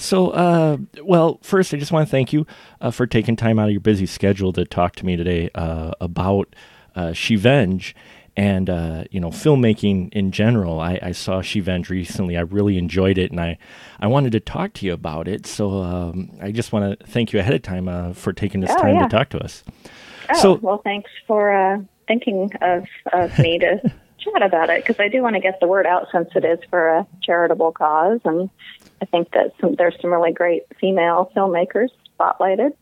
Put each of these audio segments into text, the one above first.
So, uh, well, first, I just want to thank you uh, for taking time out of your busy schedule to talk to me today uh, about uh, Shevenge and uh, you know filmmaking in general. I, I saw Shevenge recently. I really enjoyed it, and I I wanted to talk to you about it. So um, I just want to thank you ahead of time uh, for taking this Oh, time yeah. to talk to us. Oh, So- well, thanks for uh, thinking of, of me to chat about it because I do want to get the word out since it is for a charitable cause, and I think that some, there's some really great female filmmakers spotlighted.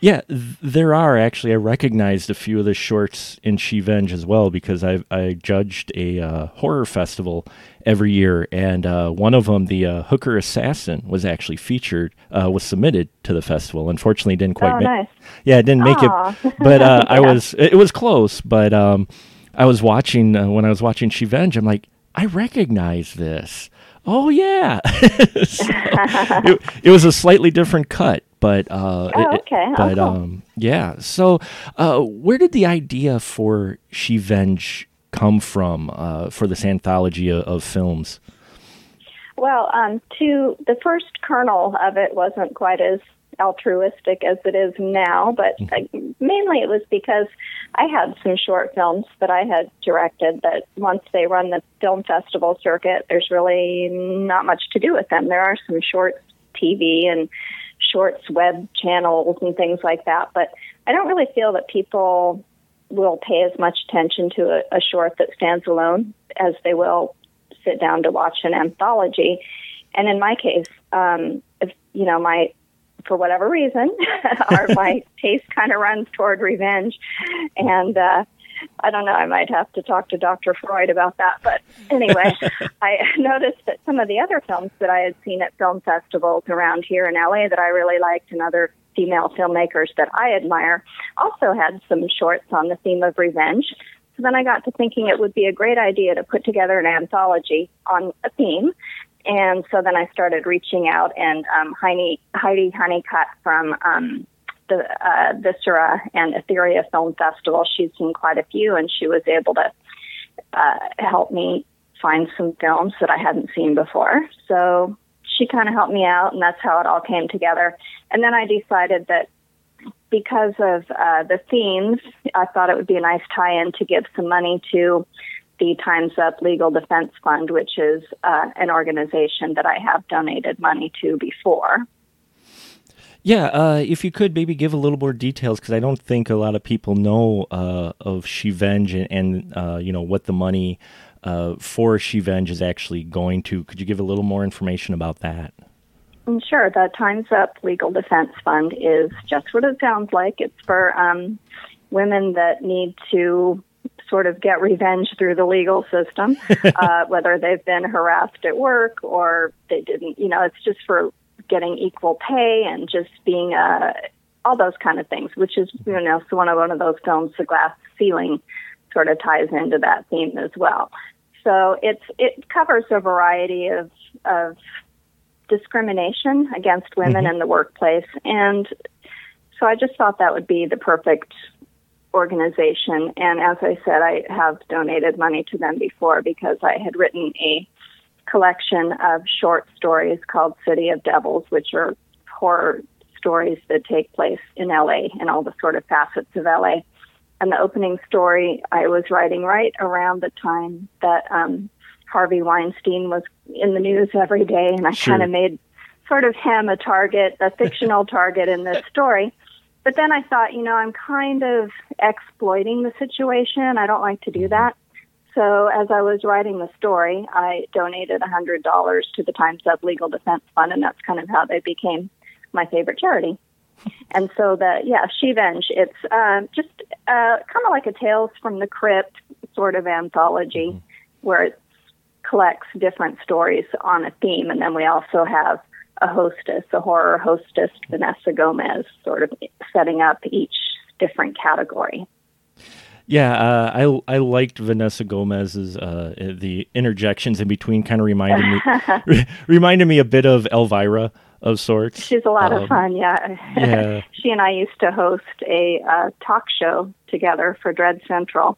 Yeah, th- there are actually. I recognized a few of the shorts in Shevenge as well because I I judged a uh, horror festival every year, and uh, one of them, the uh, Hooker Assassin, was actually featured, uh, was submitted to the festival. Unfortunately, didn't quite Oh, make. nice. Yeah, it didn't make Aw. it, but uh, I was. It was close, but um, I was watching uh, when I was watching Shevenge. I'm like, I recognize this. Oh yeah, So, it, it was a slightly different cut, but uh, Oh, it- it- okay. Oh, cool. um, yeah. So, uh, where did the idea for Shevenge come from uh, for this anthology of, of films? Well, um, to the first kernel of it wasn't quite as altruistic as it is now, but uh, mainly it was because I had some short films that I had directed that once they run the film festival circuit, there's really not much to do with them. There are some shorts TV and shorts web channels and things like that, but I don't really feel that people will pay as much attention to a, a short that stands alone as they will sit down to watch an anthology. And in my case, um, if you know my for whatever reason, our, my taste kind of runs toward revenge, and uh, I don't know. I might have to talk to Dr. Freud about that. But anyway, I noticed that some of the other films that I had seen at film festivals around here in LA that I really liked, and other female filmmakers that I admire, also had some shorts on the theme of revenge. So then I got to thinking it would be a great idea to put together an anthology on a theme. And so then I started reaching out, and um, Heidi, Heidi Honeycutt from um, the uh, Viscera and Etheria Film Festival, she's seen quite a few, and she was able to uh, help me find some films that I hadn't seen before. So she kind of helped me out, and that's how it all came together. And then I decided that because of uh, the themes, I thought it would be a nice tie-in to give some money to the Times Up Legal Defense Fund, which is uh, an organization that I have donated money to before. Yeah, uh, if you could maybe give a little more details because I don't think a lot of people know uh, of Shevenge and, and uh, you know what the money uh, for Shevenge is actually going to. Could you give a little more information about that? Mm, Sure. The Time's Up Legal Defense Fund is just what it sounds like. It's for um, women that need to sort of get revenge through the legal system, uh, whether they've been harassed at work or they didn't. You know, it's just for getting equal pay and just being uh, all those kind of things. Which is, you know, so one of one of those films, The Glass Ceiling, sort of ties into that theme as well. So it's it covers a variety of of discrimination against women in the workplace. And so I just thought that would be the perfect organization. And as I said, I have donated money to them before because I had written a collection of short stories called City of Devils, which are horror stories that take place in LA and all the sort of facets of LA. And the opening story I was writing right around the time that um, Harvey Weinstein was in the news every day, and I Sure. kind of made sort of him a target, a fictional target in this story. But then I thought, you know, I'm kind of exploiting the situation. I don't like to do that. So as I was writing the story, I donated $100 to the Times Up Legal Defense Fund, and that's kind of how they became my favorite charity. And so the yeah, Shevenge, it's uh, just uh, kind of like a Tales from the Crypt sort of anthology, where it collects different stories on a theme, and then we also have a hostess, a horror hostess, Vanessa Gomez, sort of setting up each different category. Yeah, uh, I I liked Vanessa Gomez's uh, the interjections in between kind of reminded me re- reminded me a bit of Elvira of sorts. She's a lot Um, of fun, yeah. yeah. she and I used to host a uh, talk show together for Dread Central,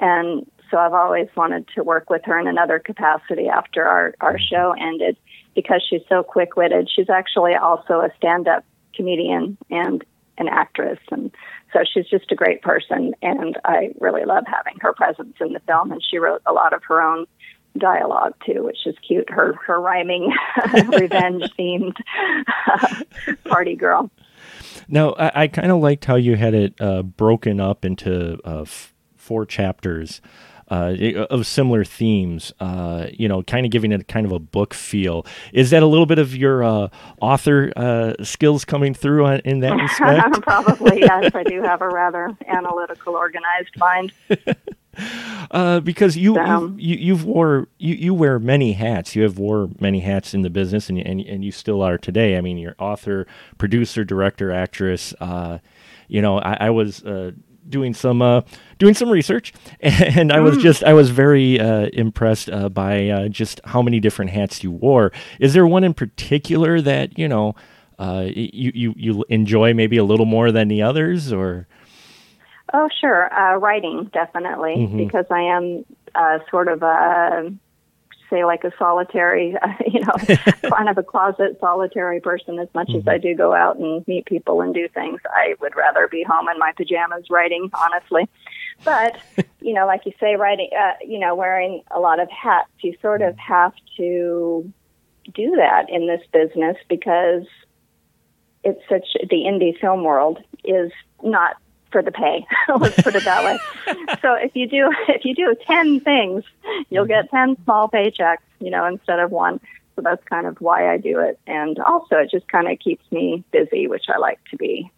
and so I've always wanted to work with her in another capacity after our our show ended. Because she's so quick witted. She's actually also a stand up comedian and an actress. And so she's just a great person. And I really love having her presence in the film. And she wrote a lot of her own dialogue too, which is cute. Her her rhyming, revenge themed party girl. Now, I, I kind of liked how you had it uh, broken up into uh, f- four chapters uh, of similar themes. Uh, you know, kind of giving it kind of a book feel. Is that a little bit of your uh, author uh, skills coming through in that respect? Probably yes. I do have a rather analytical, organized mind. Uh, because you, you you have wore you, you wear many hats. You have wore many hats in the business, and and and you still are today. I mean, you're author, producer, director, actress. Uh, you know, I, I was uh, doing some uh, doing some research, and I was mm. just I was very uh, impressed uh, by uh, just how many different hats you wore. Is there one in particular that you know uh, you you you enjoy maybe a little more than the others, or? Oh, sure. Uh, writing definitely mm-hmm. because I am sort of a say like a solitary, uh, you know, kind of a closet solitary person. As much mm-hmm. as I do go out and meet people and do things, I would rather be home in my pajamas writing, honestly. But you know, like you say, writing, uh, you know, wearing a lot of hats, you sort of have to do that in this business because it's such the indie film world is not for the pay. Let's put it that way. so if you do if you do ten things, you'll get ten small paychecks, you know, instead of one. So that's kind of why I do it, and also it just kind of keeps me busy, which I like to be.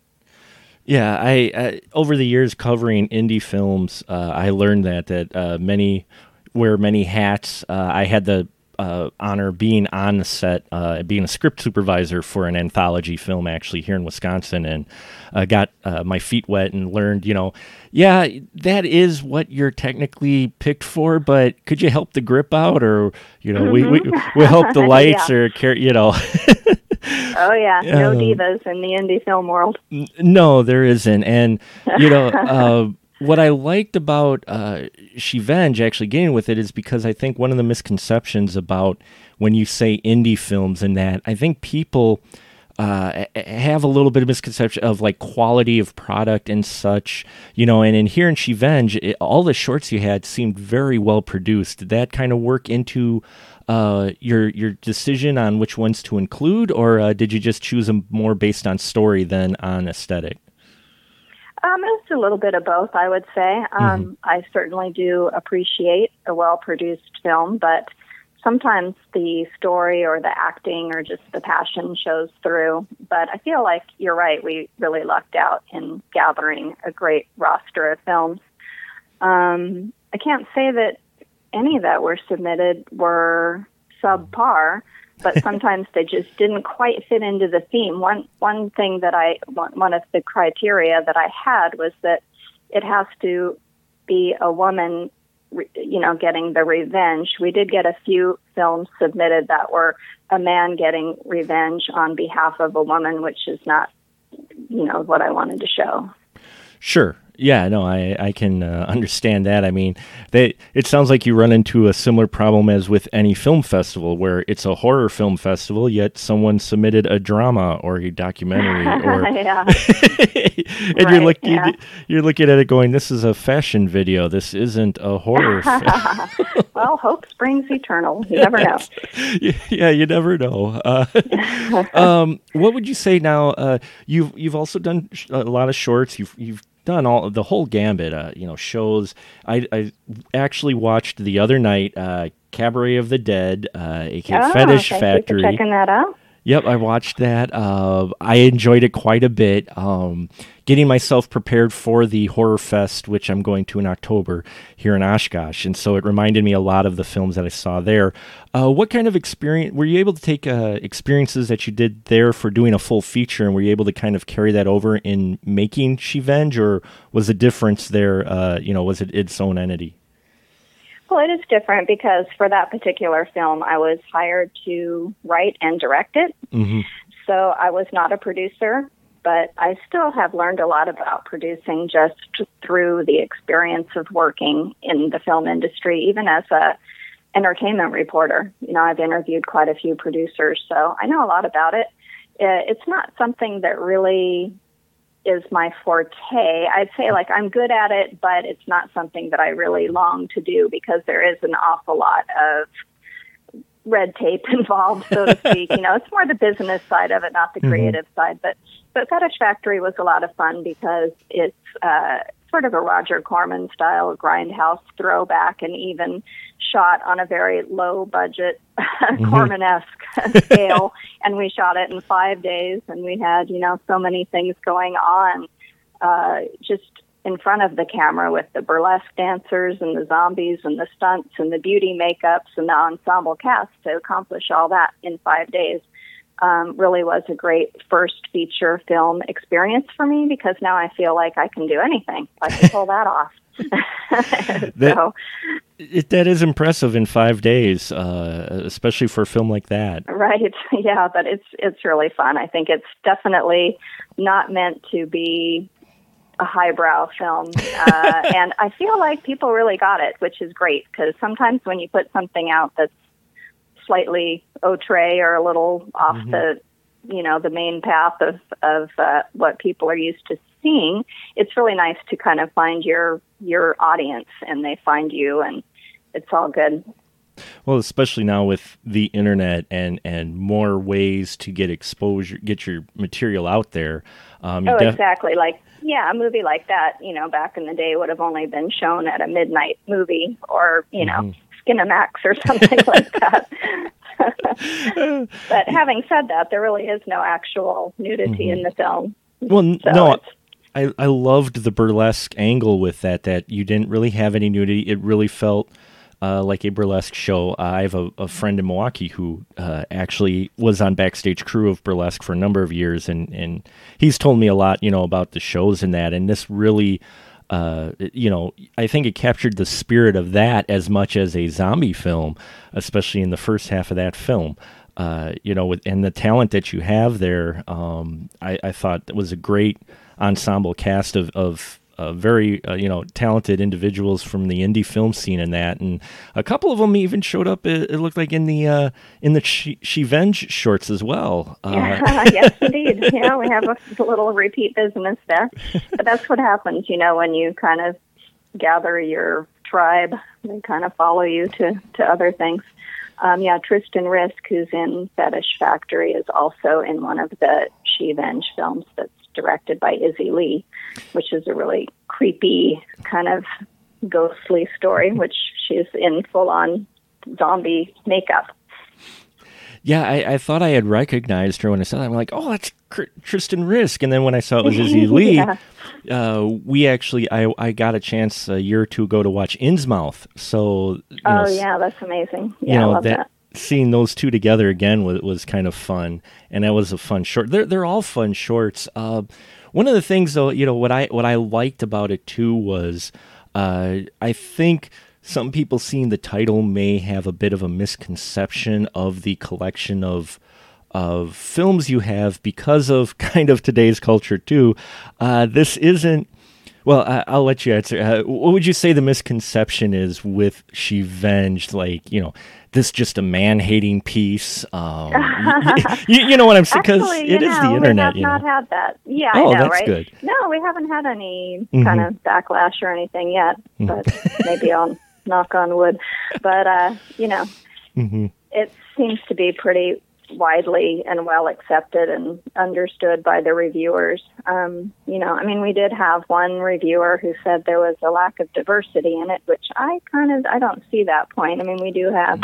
Yeah, I, I over the years covering indie films, uh, I learned that that uh, many wear many hats. Uh, I had the uh, honor being on the set, uh, being a script supervisor for an anthology film actually here in Wisconsin, and uh, got uh, my feet wet and learned, you know, yeah, that is what you're technically picked for, but could you help the grip out, or you know, mm-hmm. we, we we help the lights, yeah. or you know. oh yeah, no um, divas in the indie film world. N- no, there isn't, and you know. What I liked about uh, Shevenge actually getting with it is because I think one of the misconceptions about when you say indie films and that I think people uh, have a little bit of misconception of like quality of product and such, you know. And in here in Shevenge, all the shorts you had seemed very well produced. Did that kind of work into uh, your your decision on which ones to include, or uh, did you just choose them more based on story than on aesthetic? Um, it's a little bit of both, I would say. Um, mm-hmm. I certainly do appreciate a well produced film, but sometimes the story or the acting or just the passion shows through. But I feel like you're right. We really lucked out in gathering a great roster of films. Um, I can't say that any that were submitted were subpar but sometimes they just didn't quite fit into the theme. One one thing that I one of the criteria that I had was that it has to be a woman, you know, getting the revenge. We did get a few films submitted that were a man getting revenge on behalf of a woman, which is not, you know, what I wanted to show. Sure, yeah, no, I I can uh, understand that. I mean, they it sounds like you run into a similar problem as with any film festival, where it's a horror film festival, yet someone submitted a drama or a documentary, or and right, you're looking yeah. you're looking at it going, "This is a fashion video. This isn't a horror." Film. well, hope springs eternal. You never know. yeah, you never know. Uh, um, what would you say now? Uh, you've you've also done a lot of shorts. You've you've done all the whole gambit. Uh, you know, shows. I, I actually watched the other night. Uh, Cabaret of the Dead, uh, aka oh, Fetish Factory. checking that out. Yep, I watched that. Uh, I enjoyed it quite a bit. Um, getting myself prepared for the Horror Fest, which I'm going to in October here in Oshkosh, and so it reminded me a lot of the films that I saw there. Uh, what kind of experience were you able to take? Uh, experiences that you did there for doing a full feature, and were you able to kind of carry that over in making Shevenge, or was the difference there? Uh, you know, was it its own entity? Well, it is different because for that particular film, I was hired to write and direct it. Mm-hmm. So I was not a producer, but I still have learned a lot about producing just through the experience of working in the film industry, even as a entertainment reporter. You know, I've interviewed quite a few producers, so I know a lot about it. Uh, it's not something that really is my forte. I'd say like I'm good at it, but it's not something that I really long to do because there is an awful lot of red tape involved, so to speak. you know, it's more the business side of it, not the mm-hmm. creative mm-hmm. side. But but Fetish Factory was a lot of fun because it's uh, sort of a Roger Corman style grindhouse throwback, and even shot on a very low budget mm-hmm. Corman-esque scale, and we shot it in five days, and we had you know so many things going on, uh, just in front of the camera with the burlesque dancers and the zombies and the stunts and the beauty makeups and the ensemble cast to accomplish all that in five days. Um, really was a great first feature film experience for me because now I feel like I can do anything. I can pull that off. that, so, it, that is impressive in five days, uh, especially for a film like that. Right? Yeah, but it's it's really fun. I think it's definitely not meant to be a highbrow film, uh, and I feel like people really got it, which is great because sometimes when you put something out that's slightly outre or a little off mm-hmm. the you know the main path of of uh, what people are used to seeing, it's really nice to kind of find your your audience and they find you and it's all good. Well, especially now with the internet and and more ways to get exposure, get your material out there. Um, oh, def- exactly. Like yeah, a movie like that, you know, back in the day would have only been shown at a midnight movie or you mm-hmm. know Skinamax or something like that. but having said that, there really is no actual nudity mm-hmm. in the film. Well, so no, I, I loved the burlesque angle with that. That you didn't really have any nudity. It really felt uh, like a burlesque show. Uh, I have a, a, friend in Milwaukee who uh, actually was on backstage crew of burlesque for a number of years, and and he's told me a lot, you know, about the shows and that. And this really, uh, you know, I think it captured the spirit of that as much as a zombie film, especially in the first half of that film. Uh, you know, with, and the talent that you have there, um, I, I thought was a great ensemble cast of, of uh, very uh, you know talented individuals from the indie film scene and that, and a couple of them even showed up. It, it looked like in the uh, in the she, Shevenge shorts as well. Uh, yes, indeed. Yeah, we have a, a little repeat business there, but that's what happens, you know, when you kind of gather your tribe. They kind of follow you to to other things. Um, yeah, Tristan Risk, who's in Fetish Factory, is also in one of the Shevenge films that's directed by Izzy Lee, which is a really creepy kind of ghostly story, which she's in full on zombie makeup. Yeah, I, I, thought I had recognized her when I saw that. I'm like, oh, that's Tristan Risk. And then when I saw it was Izzy Lee, yeah. uh, we actually, I, I got a chance a year or two ago to watch Innsmouth. So, oh know, yeah, that's amazing. Yeah, you know, I love that, that seeing those two together again was, was kind of fun, and that was a fun short. They're they're all fun shorts. Uh, one of the things, though, you know what I what I liked about it too was, uh, I think some people seeing the title may have a bit of a misconception of the collection of of films you have because of kind of today's culture too. Uh, this isn't well, I, will let you answer. Uh, what would you say the misconception is with She Venged? Like, you know, this just a man hating piece. Um, you, you, know what I'm saying? Because it know, is the internet. We have not know. had that. Yeah, oh, I know, that's right? good. No, we haven't had any mm-hmm. kind of backlash or anything yet, mm-hmm. but maybe I'll knock on wood. But, uh, you know, mm-hmm. it seems to be pretty widely and well accepted and understood by the reviewers. Um, you know, I mean, we did have one reviewer who said there was a lack of diversity in it, which I kind of I don't see that point. I mean, we do have,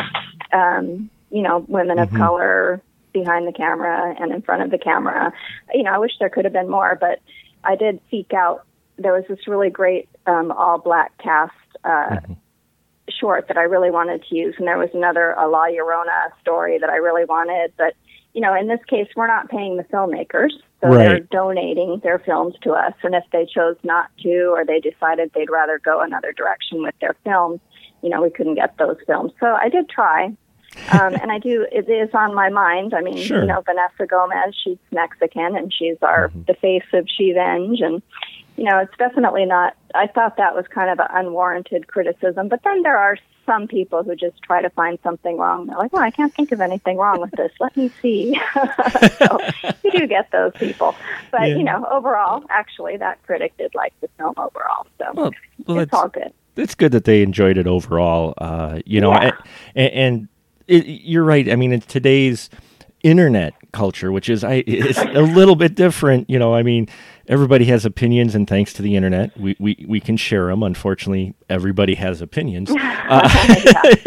um, you know, women of mm-hmm. color behind the camera and in front of the camera. You know, I wish there could have been more, but I did seek out. There was this really great um, all black cast. Uh, mm-hmm short that I really wanted to use, and there was another a La Llorona story that I really wanted. But you know, in this case, we're not paying the filmmakers, so right. they're donating their films to us. And if they chose not to, or they decided they'd rather go another direction with their films, you know, we couldn't get those films. So I did try. um, and I do. It is on my mind. I mean, sure. you know, Vanessa Gomez. She's Mexican, and she's our mm-hmm. the face of Shevenge, and you know, it's definitely not. I thought that was kind of an unwarranted criticism, but then there are some people who just try to find something wrong. They're like, "Well, I can't think of anything wrong with this. Let me see." so you do get those people, but Yeah. you know, overall, actually, that critic did like the film overall. So Well, well, it's all good. it's good that they enjoyed it overall. Uh, you know, Yeah. and, and it, you're right. I mean, in today's internet culture, which is I, it's a little bit different. You know, I mean, everybody has opinions, and thanks to the internet, we we, we can share them. Unfortunately, everybody has opinions. Uh,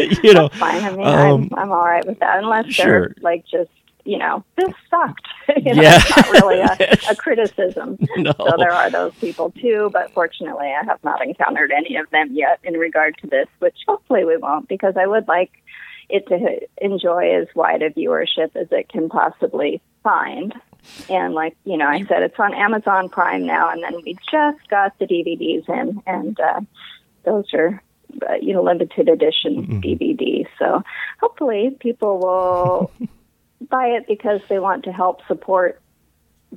you know, Fine. I mean, um, I'm I'm all right with that, unless sure. they're like just you know this sucked. you know, Yeah. it's not really a, a criticism. no. So there are those people too, but fortunately, I have not encountered any of them yet in regard to this, which hopefully we won't, because I would like it to enjoy as wide a viewership as it can possibly find. And like you know, I said it's on Amazon Prime now, and then we just got the DVDs in, and uh, those are uh, you know limited edition DVDs. So hopefully, people will buy it because they want to help support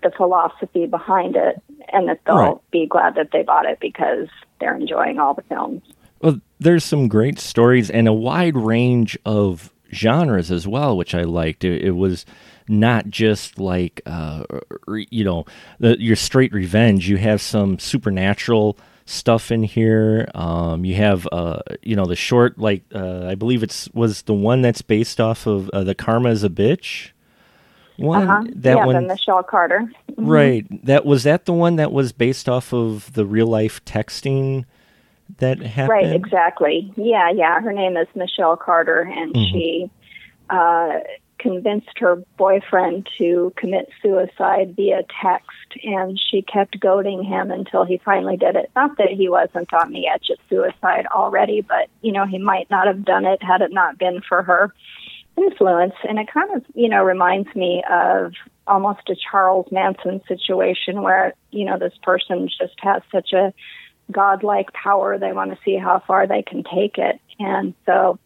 the philosophy behind it, and that they'll Right. be glad that they bought it because they're enjoying all the films. Well, there's some great stories and a wide range of genres as well, which I liked. It, it was not just like uh, you know the, your straight revenge. You have some supernatural stuff in here. Um, you have uh, you know the short like uh, I believe it's was the one that's based off of uh, the Karma is a bitch. One Uh-huh. that yeah, one the Michelle Carter. right that was that the one that was based off of the real life texting that happened. Right, exactly. Yeah, yeah. Her name is Michelle Carter, and Mm-hmm. she uh, convinced her boyfriend to commit suicide via text, and she kept goading him until he finally did it. Not that he wasn't on the edge of suicide already, but you know he might not have done it had it not been for her influence. And it kind of you know reminds me of almost a Charles Manson situation where you know this person just has such a godlike power. They want to see how far they can take it. And so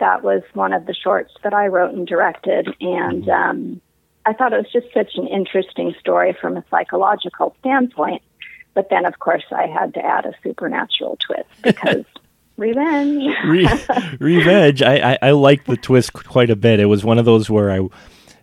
that was one of the shorts that I wrote and directed. And um, I thought it was just such an interesting story from a psychological standpoint. But then, of course, I had to add a supernatural twist because revenge. Re- revenge. I, I I like the twist quite a bit. It was one of those where I,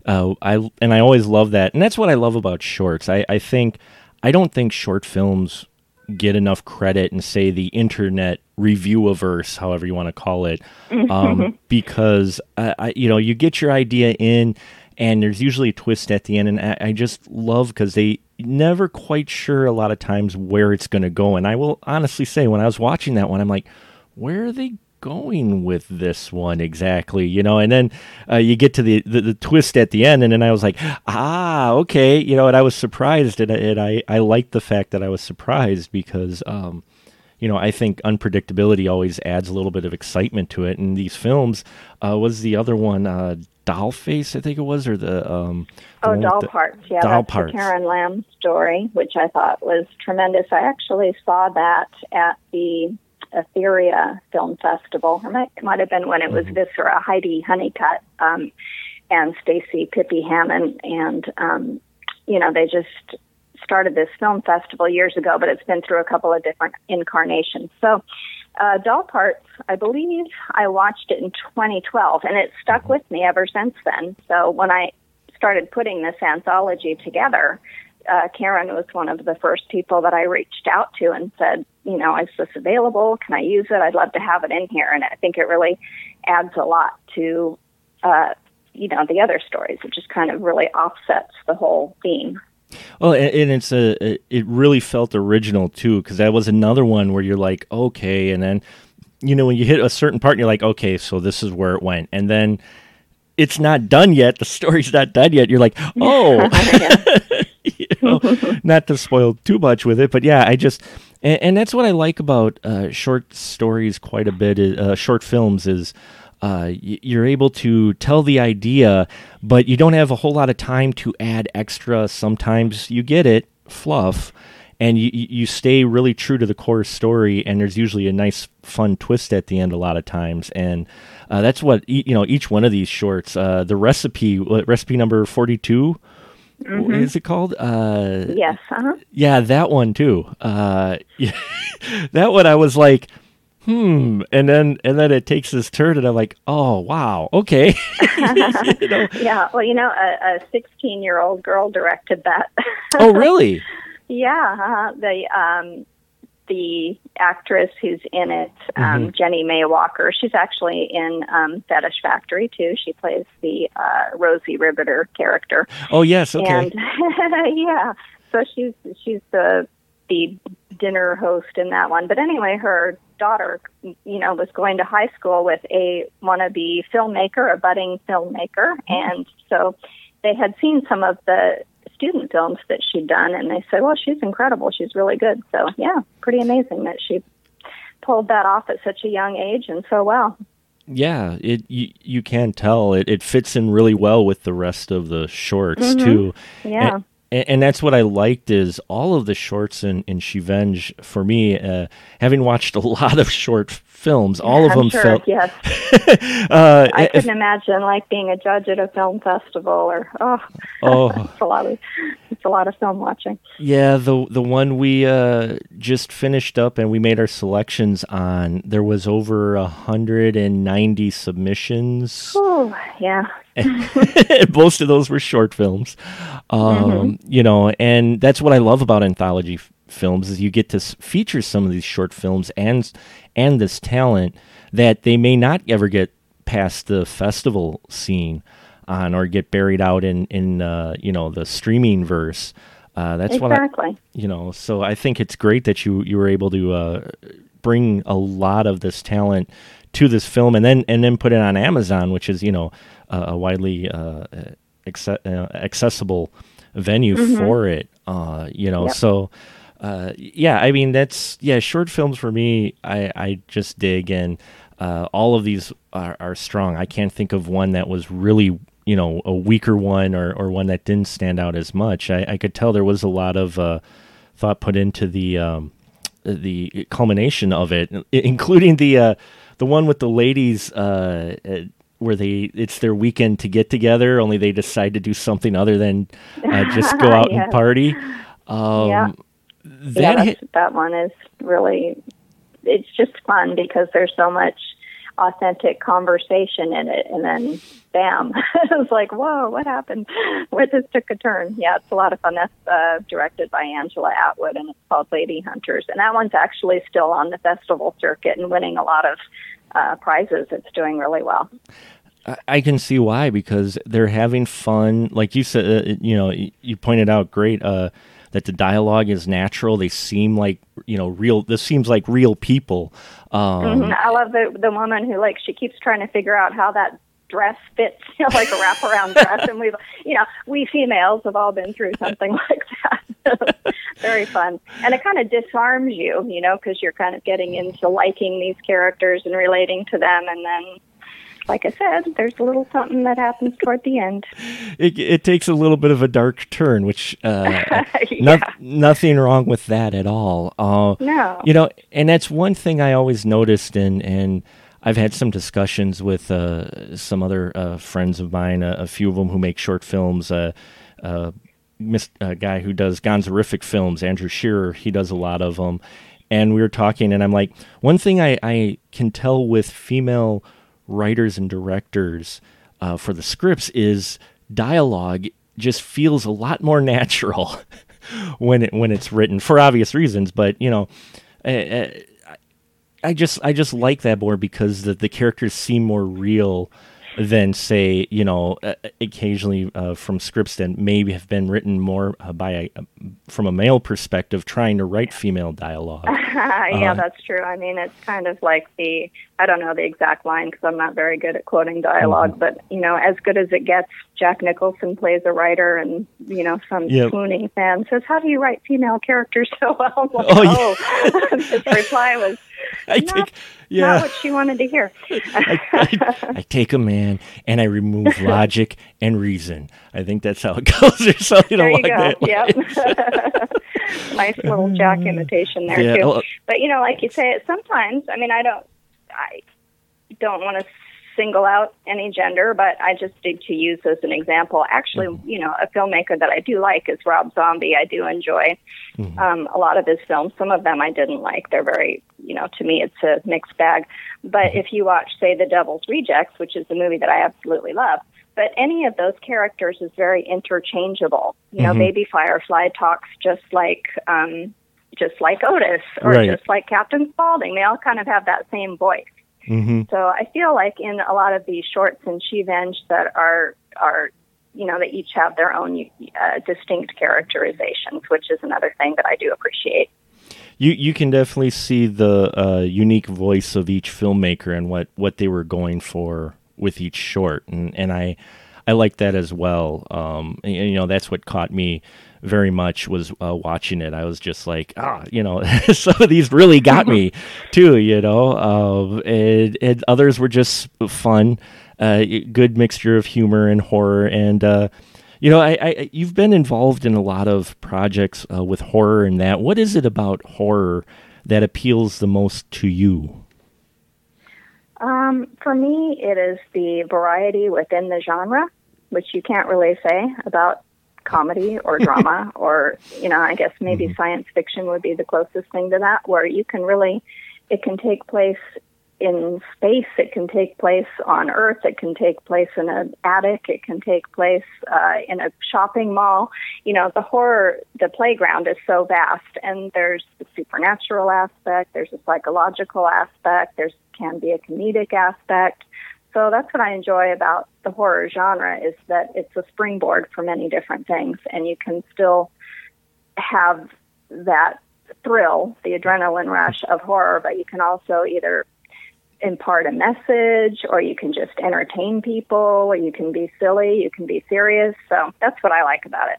uh, I and I always love that, and that's what I love about shorts. I I think I don't think short films get enough credit and say the internet reviewiverse, however you want to call it, um, because I, I you know you get your idea in. And there's usually a twist at the end, and I, I just love because they never quite sure a lot of times where it's going to go. And I will honestly say, when I was watching that one, I'm like, where are they going with this one exactly you know and then uh, you get to the, the the twist at the end and then i was like ah okay you know and i was surprised and, I- and i i liked the fact that i was surprised because um you know i think unpredictability always adds a little bit of excitement to it and these films uh was the other one uh dollface i think it was or the um the Oh, Doll the- Parts. Yeah, Doll that's Parts. the Karen Lam story, which I thought was tremendous. I actually saw that at the Etheria Film Festival. It might, might have been when it was Viscera, Heidi Honeycutt, um, and Stacy Pippi Hammond. And, um, you know, they just started this film festival years ago, but it's been through a couple of different incarnations. So, uh, Doll Parts, I believe I watched it in 2012, and it stuck with me ever since then. So when I started putting this anthology together, uh, Karen was one of the first people that I reached out to and said, you know, is this available? Can I use it? I'd love to have it in here. And I think it really adds a lot to, uh, you know, the other stories. It just kind of really offsets the whole theme. Well, and, it's a it- it really felt original too because that was another one where you're like, okay, and then you know when you hit a certain part, you're like, okay, so this is where it went, and then it's not done yet. The story's not done yet. You're like, oh, you know, not to spoil too much with it, but yeah, I just and, and that's what I like about uh, short stories quite a bit. Uh, short films is uh, you're able to tell the idea, but you don't have a whole lot of time to add extra. Sometimes you get it fluff, and you you stay really true to the core story. And there's usually a nice, fun twist at the end a lot of times, and uh, that's what you know. Each one of these shorts, uh, the recipe, recipe number forty What is it called? Uh, Yes. Uh-huh. yeah, that one too. Uh, that one I was like, hmm and then and then it takes this turn and i'm like oh wow okay you know? yeah well you know a 16 year old girl directed that oh really yeah uh, the um the actress who's in it, um, mm-hmm. Jenny May Walker. She's actually in um, Fetish Factory too. She plays the uh, Rosie Riveter character. Oh yes, okay. And, yeah, so she's she's the the dinner host in that one. But anyway, her daughter, you know, was going to high school with a wannabe filmmaker, a budding filmmaker, mm-hmm. and so they had seen some of the student films that she'd done, and they said, "Well, she's incredible. She's really good." So, yeah, pretty amazing that she pulled that off at such a young age and so well. Yeah, it you, you can tell it, it fits in really well with the rest of the shorts mm-hmm. too. Yeah. And, and, and, that's what I liked is all of the shorts in, in Shevenge for me, uh, having watched a lot of short films, all of I'm them sure, felt. Yes. uh, I couldn't imagine like being a judge at a film festival or oh, oh. it's a lot of it's a lot of film watching. Yeah, the the one we uh, just finished up and we made our selections on. There was over hundred and ninety submissions. Oh yeah. Most of those were short films, um, mm-hmm. you know, and that's what I love about anthology f- films is you get to s- feature some of these short films and and this talent that they may not ever get past the festival scene on or get buried out in in uh, you know the streaming verse. Uh, that's exactly. what I, you know. So I think it's great that you you were able to uh, bring a lot of this talent to this film and then and then put it on Amazon, which is you know a widely uh, acce- uh, accessible venue mm-hmm. for it. Uh, you know, yep. so uh, yeah, I mean that's yeah, short films for me. I I just dig and uh, all of these are, are, strong. I can't think of one that was really you know a weaker one or or one that didn't stand out as much. I, I could tell there was a lot of uh, thought put into the um, the culmination of it, including the uh, the one with the ladies uh, where they it's their weekend to get together, only they decide to do something other than uh, just go out and party. Um, yeah, that yeah that one is really it's just fun because there's so much authentic conversation in it, and then bam, it's like whoa, what happened? Where this took a turn. Yeah, it's a lot of fun. That's uh, directed by Angela Atwood, and it's called Lady Hunters, and that one's actually still on the festival circuit and winning a lot of uh, prizes. It's doing really well. I can see why because they're having fun. Like you said, uh, you know, you pointed out great uh, that the dialogue is natural. They seem like you know real. This seems like real people. Um, mm-hmm. I love the the woman who like she keeps trying to figure out how that dress fits, you know, like a wraparound dress, and we've you know we females have all been through something like that. Very fun, and it kind of disarms you, you know, because you're kind of getting into liking these characters and relating to them, and then like I said, there's a little something that happens toward the end. It, it takes a little bit of a dark turn, which uh, yeah. no, nothing wrong with that at all. Uh, no, you know, and that's one thing I always noticed, and and I've had some discussions with uh, some other uh, friends of mine, a few of them who make short films. Uh, uh, a guy who does Gonzorific films, Andrew Shearer, he does a lot of them. And we were talking, and I'm like, one thing I, I can tell with female writers and directors uh, for the scripts is dialogue just feels a lot more natural when it when it's written for obvious reasons. But you know, I, just I just like that more because the the characters seem more real than say you know uh, occasionally uh, from scripts that maybe have been written more uh, by a, from a male perspective trying to write female dialogue yeah uh, that's true i mean it's kind of like the i don't know the exact line because i'm not very good at quoting dialog mm-hmm. but you know as good as it gets jack nicholson plays a writer and you know some yep. swooning fan says how do you write female characters so well like, oh, oh. Yeah. his reply was I take, yeah. Not what she wanted to hear. I, I, I, take a man and I remove logic and reason. I think that's how it goes, or something there you like go. that. Yep. nice little Jack mm. imitation there yeah, too. But you know, like you say, sometimes. I mean, I don't. I don't want to single out any gender, but I just did to use as an example. Actually, mm-hmm. you know, a filmmaker that I do like is Rob Zombie. I do enjoy mm-hmm. um, a lot of his films. Some of them I didn't like. They're very, you know, to me it's a mixed bag. But mm-hmm. if you watch, say, The Devil's Rejects, which is a movie that I absolutely love, but any of those characters is very interchangeable. You know, mm-hmm. Baby Firefly talks just like um, just like Otis or right. just like Captain Spaulding. They all kind of have that same voice. Mm-hmm. So I feel like in a lot of these shorts in Shevenge that are are you know they each have their own uh, distinct characterizations, which is another thing that I do appreciate. You you can definitely see the uh, unique voice of each filmmaker and what what they were going for with each short, and and I I like that as well. Um, and, you know that's what caught me very much was uh, watching it. I was just like, ah, you know, some of these really got me too, you know, uh, and, and others were just fun, uh, good mixture of humor and horror. And, uh, you know, I, I, you've been involved in a lot of projects uh, with horror and that. What is it about horror that appeals the most to you? Um, for me, it is the variety within the genre, which you can't really say about comedy or drama or you know i guess maybe mm-hmm. science fiction would be the closest thing to that where you can really it can take place in space it can take place on earth it can take place in an attic it can take place uh, in a shopping mall you know the horror the playground is so vast and there's the supernatural aspect there's a psychological aspect there's can be a comedic aspect so that's what I enjoy about the horror genre is that it's a springboard for many different things, and you can still have that thrill, the adrenaline rush of horror, but you can also either impart a message or you can just entertain people or you can be silly, you can be serious. So that's what I like about it.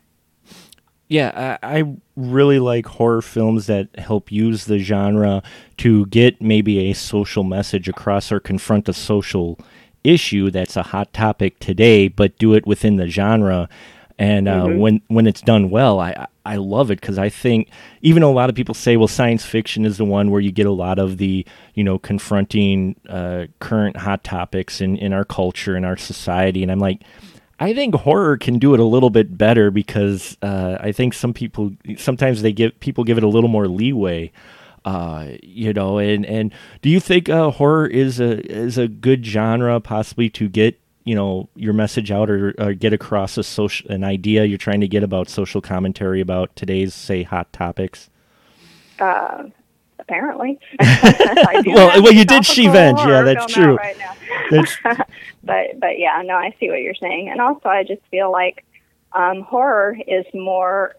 Yeah, I, I really like horror films that help use the genre to get maybe a social message across or confront a social issue that's a hot topic today, but do it within the genre. And uh, mm-hmm. when when it's done well, I I love it because I think even though a lot of people say, well, science fiction is the one where you get a lot of the you know confronting uh, current hot topics in in our culture and our society, and I'm like. I think horror can do it a little bit better because uh, I think some people sometimes they give people give it a little more leeway. Uh, you know, and and do you think uh, horror is a is a good genre possibly to get you know your message out or, or, get across a social an idea you're trying to get about social commentary about today's say hot topics? Uh, apparently. well, well, you did Shevenge, yeah, that's true. Right that's... but but yeah, no, I see what you're saying, and also I just feel like um, horror is more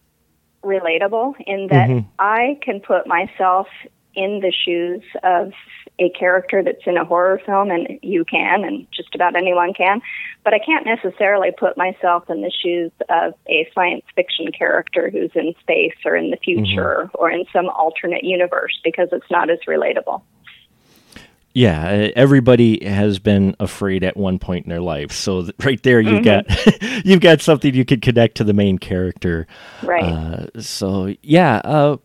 relatable in that mm-hmm. I can put myself in the shoes of a character that's in a horror film, and you can, and just about anyone can. But I can't necessarily put myself in the shoes of a science fiction character who's in space or in the future mm-hmm. or in some alternate universe because it's not as relatable. Yeah, everybody has been afraid at one point in their life. So right there, you've mm-hmm. got you've got something you could connect to the main character. Right. Uh, so yeah. Uh,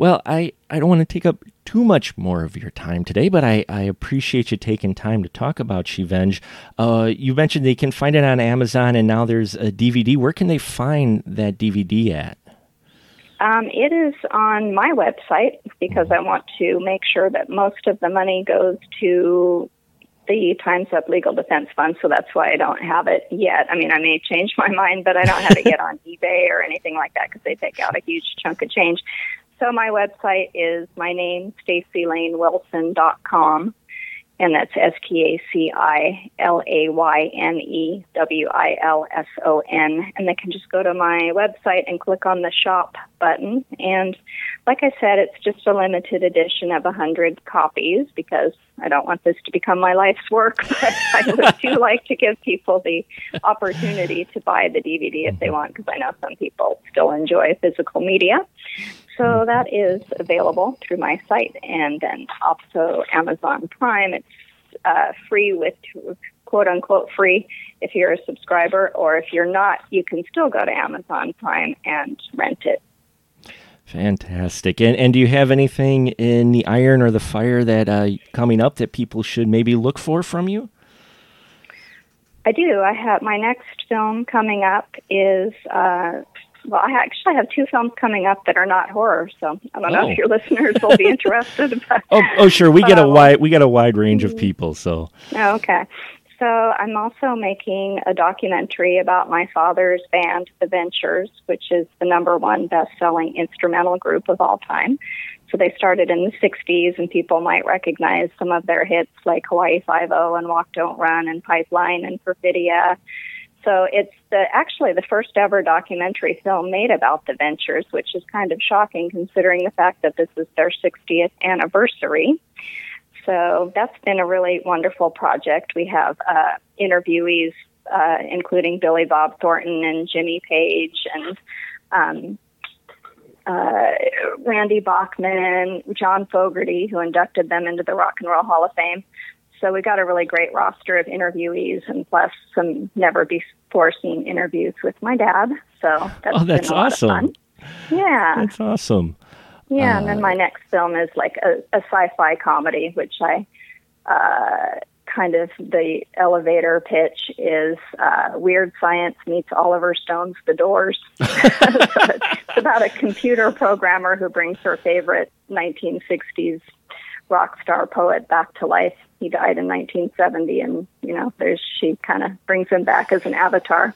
well, I I don't want to take up too much more of your time today, but I, I appreciate you taking time to talk about Shevenge. Uh, you mentioned they can find it on Amazon, and now there's a DVD. Where can they find that DVD at? Um, it is on my website because I want to make sure that most of the money goes to the Time's Up Legal Defense Fund, so that's why I don't have it yet. I mean, I may change my mind, but I don't have it yet on eBay or anything like that because they take out a huge chunk of change. So my website is my name, StaciLayneWilson.com and that's S T A C I L A Y N E W I L S O N. And they can just go to my website and click on the shop button. And like I said, it's just a limited edition of 100 copies because I don't want this to become my life's work. But I would do like to give people the opportunity to buy the DVD if they mm-hmm. want because I know some people still enjoy physical media. So that is available through my site and then also Amazon Prime. It's uh, free with quote unquote free if you're a subscriber, or if you're not, you can still go to Amazon Prime and rent it. Fantastic. And and do you have anything in the iron or the fire that uh, coming up that people should maybe look for from you? I do. I have my next film coming up is uh, well, I actually have two films coming up that are not horror, so I don't oh. know if oh. your listeners will be interested. But, oh, oh, sure. We get a um, wide we get a wide range of mm-hmm. people. So. Oh, okay. So I'm also making a documentary about my father's band, The Ventures, which is the number one best-selling instrumental group of all time. So they started in the 60s, and people might recognize some of their hits like Hawaii Five-O and Walk Don't Run and Pipeline and Perfidia. So it's the, actually the first ever documentary film made about the Ventures, which is kind of shocking considering the fact that this is their 60th anniversary. So that's been a really wonderful project. We have uh, interviewees, uh, including Billy Bob Thornton and Jimmy Page and um, uh, Randy Bachman, John Fogerty, who inducted them into the Rock and Roll Hall of Fame. So we got a really great roster of interviewees and plus some never before seen interviews with my dad. So that's, oh, that's awesome. Yeah. That's awesome. Yeah, uh, and then my next film is like a, a sci-fi comedy, which I uh, kind of the elevator pitch is uh, Weird Science meets Oliver Stone's The Doors. so it's about a computer programmer who brings her favorite 1960s rock star poet back to life. He died in 1970, and you know, there's she kind of brings him back as an avatar.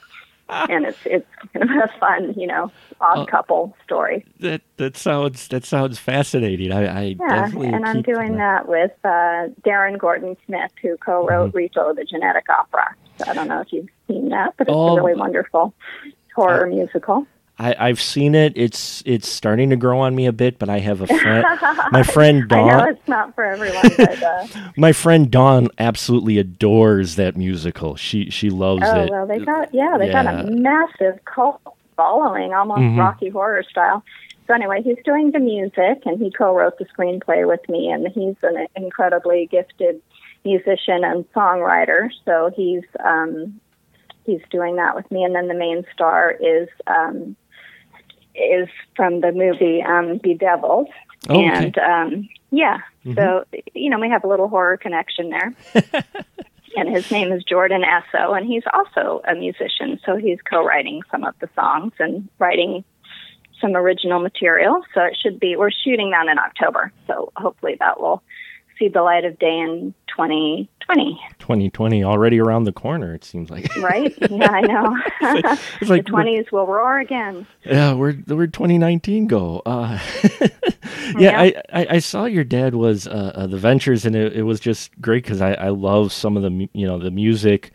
and it's it's kind of a fun, you know, odd uh, couple story. That that sounds that sounds fascinating. I, I yeah, and I'm doing that, that with uh, Darren Gordon Smith, who co-wrote mm-hmm. Repo, the Genetic Opera. So I don't know if you've seen that, but it's oh, a really wonderful horror musical. I, have seen it. It's it's starting to grow on me a bit, but I have a friend. my friend Dawn. I know it's not for everyone, but uh... my friend Dawn absolutely adores that musical. She she loves oh, it. well, they got yeah, they yeah. got a massive cult following, almost mm-hmm. Rocky Horror style. So anyway, he's doing the music, and he co-wrote the screenplay with me, and he's an incredibly gifted musician and songwriter. So he's um, he's doing that with me, and then the main star is. Um, is from the movie um, Bedeviled. Oh, okay. And um, yeah, mm-hmm. so, you know, we have a little horror connection there. and his name is Jordan Esso, and he's also a musician. So he's co writing some of the songs and writing some original material. So it should be, we're shooting that in October. So hopefully that will see the light of day in 2020. 2020 already around the corner, it seems like. right? Yeah, I know. it's like, it's like the 20s will roar again. Yeah, where where 2019 go? Uh, yeah, yeah. I, I, I, saw your dad was uh, uh, the Ventures, and it, it was just great because I, I love some of the you know the music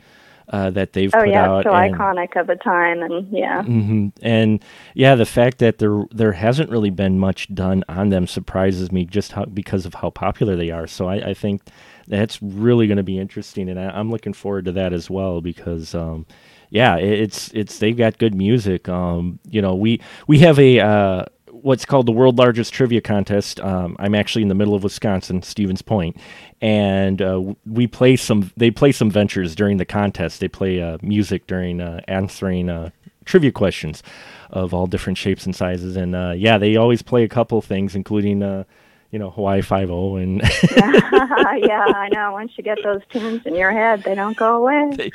uh, that they've oh, put yeah, out. so and, iconic of a time, and yeah, mm-hmm. and yeah, the fact that there there hasn't really been much done on them surprises me just how because of how popular they are. So I, I think that's really going to be interesting, and I, am looking forward to that as well because. Um, yeah, it's it's they've got good music. Um, you know, we we have a uh, what's called the world largest trivia contest. Um, I'm actually in the middle of Wisconsin, Stevens Point, and uh, we play some. They play some ventures during the contest. They play uh, music during uh, answering uh, trivia questions of all different shapes and sizes. And uh, yeah, they always play a couple things, including uh, you know Hawaii Five O and yeah, I know. Once you get those tunes in your head, they don't go away. They,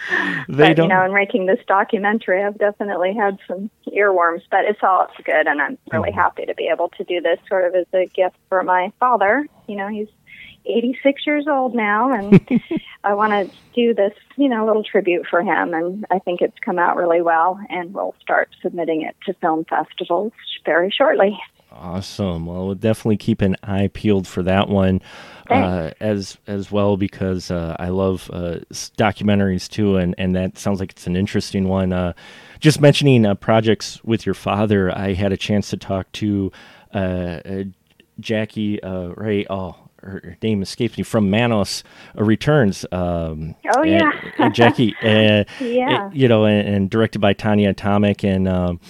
they but, don't. You know, in making this documentary, I've definitely had some earworms, but it's all good, and I'm really mm. happy to be able to do this sort of as a gift for my father. You know, he's 86 years old now, and I want to do this, you know, little tribute for him, and I think it's come out really well, and we'll start submitting it to film festivals very shortly. Awesome. Well, we'll definitely keep an eye peeled for that one uh, as as well because uh, I love uh, documentaries too, and, and that sounds like it's an interesting one. Uh, just mentioning uh, projects with your father, I had a chance to talk to uh, Jackie Ray. Oh, her name escapes me from Manos Returns. Um, oh yeah, and, Jackie. yeah, you know, and, and, directed by Tonjia Atomic and. Um,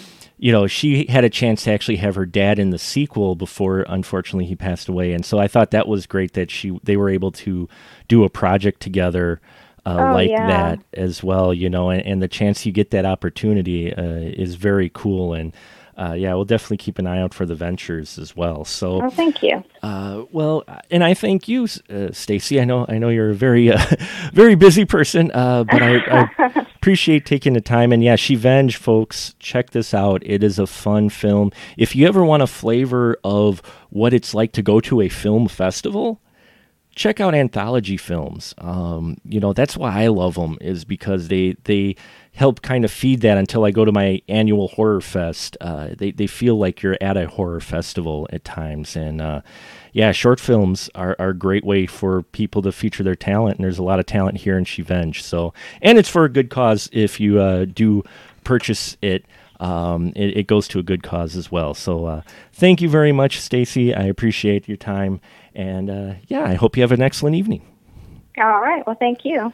you know, she had a chance to actually have her dad in the sequel before, unfortunately, he passed away. And so I thought that was great that she they were able to do a project together uh, oh, like yeah. that as well. You know, and, and, the chance you get that opportunity uh, is very cool. And uh, yeah, we'll definitely keep an eye out for the ventures as well. So, well, thank you. Uh, well, and I thank you, uh, Staci. I know, I know you're a very, uh, very busy person, uh, but I, I appreciate taking the time. And yeah, Shevenge, folks, check this out. It is a fun film. If you ever want a flavor of what it's like to go to a film festival, check out anthology films. Um, you know, that's why I love them is because they they help kind of feed that until I go to my annual horror fest. Uh, they they feel like you're at a horror festival at times, and uh, yeah, short films are, are a great way for people to feature their talent. And there's a lot of talent here in Shevenge. So, and it's for a good cause if you uh, do purchase it. Um, it, it, goes to a good cause as well. So, uh, thank you very much, Staci. I appreciate your time and uh, yeah, I hope you have an excellent evening. All right. Well, thank you.